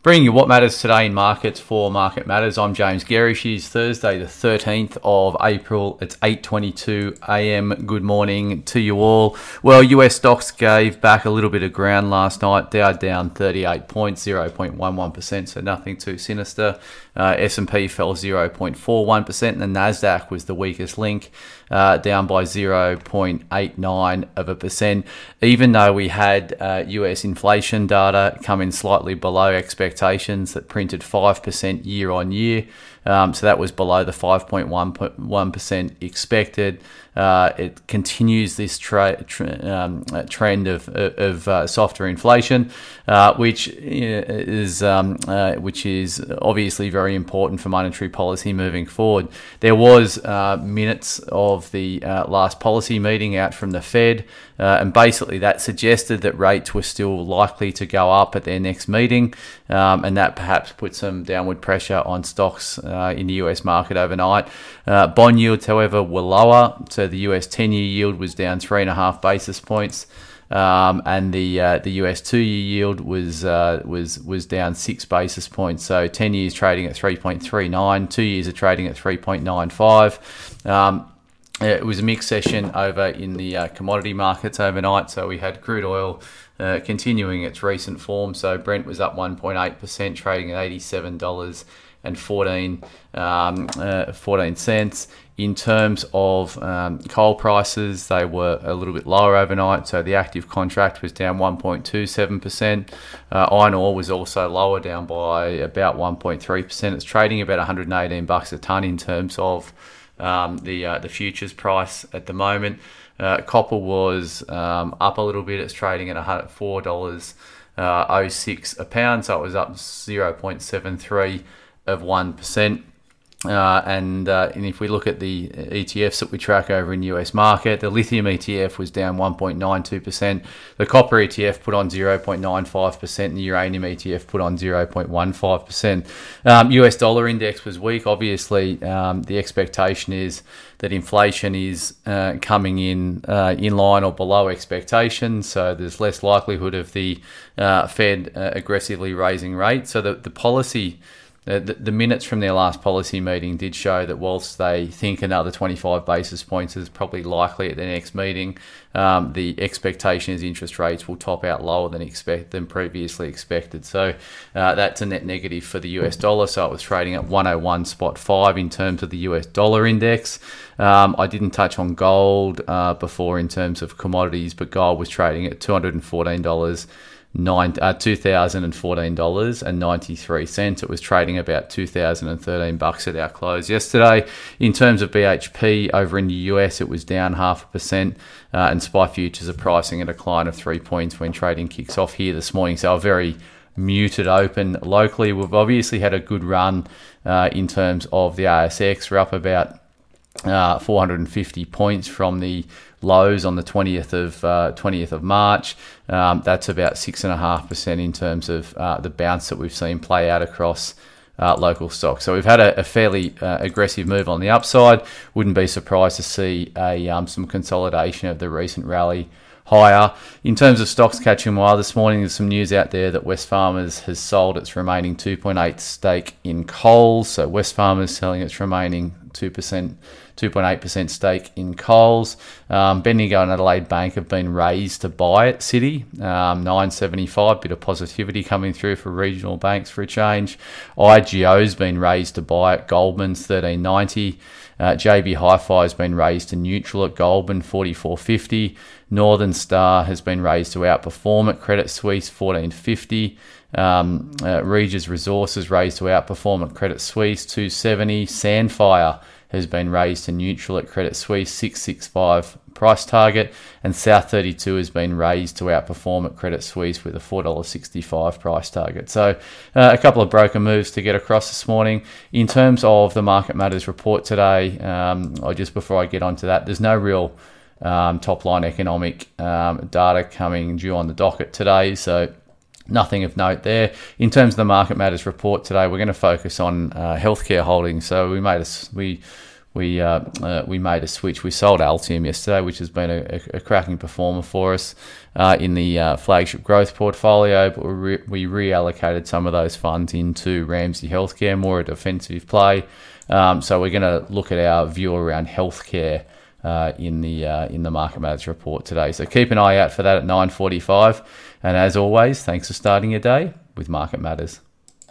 Bringing you what matters today in markets for Market Matters. I'm James Gerrish. It is Thursday, the 13th of April. It's 8:22 a.m. Good morning to you all. Well, US stocks gave back a little bit of ground last night. Dow down 38 points, 0.11%, so nothing too sinister. Uh, S&P fell 0.41%, and the Nasdaq was the weakest link, uh, down by 0.89 of a percent. Even though we had uh, US inflation data come in slightly below expectations expectations that printed 5% year on year. Um, so that was below the 5.1% expected. Uh, it continues this tra- tra- um, trend of, of uh, softer inflation, uh, which is um, uh, which is obviously very important for monetary policy moving forward. There was uh, minutes of the uh, last policy meeting out from the Fed, and basically that suggested that rates were still likely to go up at their next meeting, um, and that perhaps put some downward pressure on stocks in the US market overnight. bond yields, however, were lower, so the US 10 year yield was down three and a half basis points. Um, and the uh, the US two year yield was uh, was was down six basis points. So ten years trading at three point three nine, two years are trading at three point nine five. Um, it was a mixed session over in the uh, commodity markets overnight. So we had crude oil uh, continuing its recent form. So Brent was up 1.8%, trading at $87 and 14, um, uh, 14 cents. In terms of um, coal prices, they were a little bit lower overnight. So the active contract was down 1.27%. Uh, iron ore was also lower, down by about 1.3%. It's trading about 118 bucks a ton in terms of um, the uh, the futures price at the moment. Uh, copper was um, up a little bit. It's trading at four dollars uh, a pound, so it was up 0.73 of 1%. Uh, and, uh, and if we look at the ETFs that we track over in the US market, the lithium ETF was down 1.92%. The copper ETF put on 0.95%, and the uranium ETF put on 0.15%. Um, US dollar index was weak. Obviously, um, the expectation is that inflation is uh, coming in uh, in line or below expectations. So there's less likelihood of the uh, Fed uh, aggressively raising rates. So the, the policy the, the, minutes from their last policy meeting did show that whilst they think another 25 basis points is probably likely at their next meeting, um, the expectation is interest rates will top out lower than expect than previously expected. So uh, that's a net negative for the US dollar. So it was trading at 101 spot five in terms of the US dollar index. Um, I didn't touch on gold uh, before in terms of commodities, but gold was trading at 214 dollars nine uh, two thousand and fourteen dollars and ninety three cents. It was trading about two thousand and thirteen bucks at our close yesterday. In terms of BHP over in the US, it was down half a percent, uh, and SPI futures are pricing a decline of three points when trading kicks off here this morning. So a very muted open locally. We've obviously had a good run uh, in terms of the ASX. We're up about uh, 450 points from the lows on the 20th of uh, 20th of March. Um, that's about six and a half percent in terms of uh, the bounce that we've seen play out across. Uh, local stocks. So we've had a, a fairly uh, aggressive move on the upside. Wouldn't be surprised to see a um, some consolidation of the recent rally higher. In terms of stocks catching wire this morning, there's some news out there that Wesfarmers has sold its remaining 2.8 stake in Coles. So Wesfarmers selling its remaining 2%. 2.8% stake in Coles. Um, Bendigo and Adelaide Bank have been raised to buy it, Citi, um, 975, bit of positivity coming through for regional banks for a change. IGO's been raised to buy it, Goldman's 1390. Uh, JB Hi-Fi has been raised to neutral at Goldman, 4450. Northern Star has been raised to outperform at Credit Suisse, 1450. Um, uh, Regis Resources raised to outperform at Credit Suisse, 270. Sandfire has been raised to neutral at Credit Suisse 665 price target, and South 32 has been raised to outperform at Credit Suisse with a $4.65 price target. So, uh, a couple of broker moves to get across this morning. In terms of the Market Matters report today, um, or just before I get onto that, there's no real um, top line economic um, data coming due on the docket today. So, nothing of note there. In terms of the Market Matters report today, we're going to focus on uh, healthcare holdings. So we made a, we we uh, uh, we made a switch. We sold Altium yesterday, which has been a, a cracking performer for us uh, in the uh, flagship growth portfolio. But we, re- we reallocated some of those funds into Ramsay Healthcare, more a defensive play. Um, so we're going to look at our view around healthcare. Uh, in the uh, in the market matters report today, so keep an eye out for that at 9:45. And as always, thanks for starting your day with Market Matters.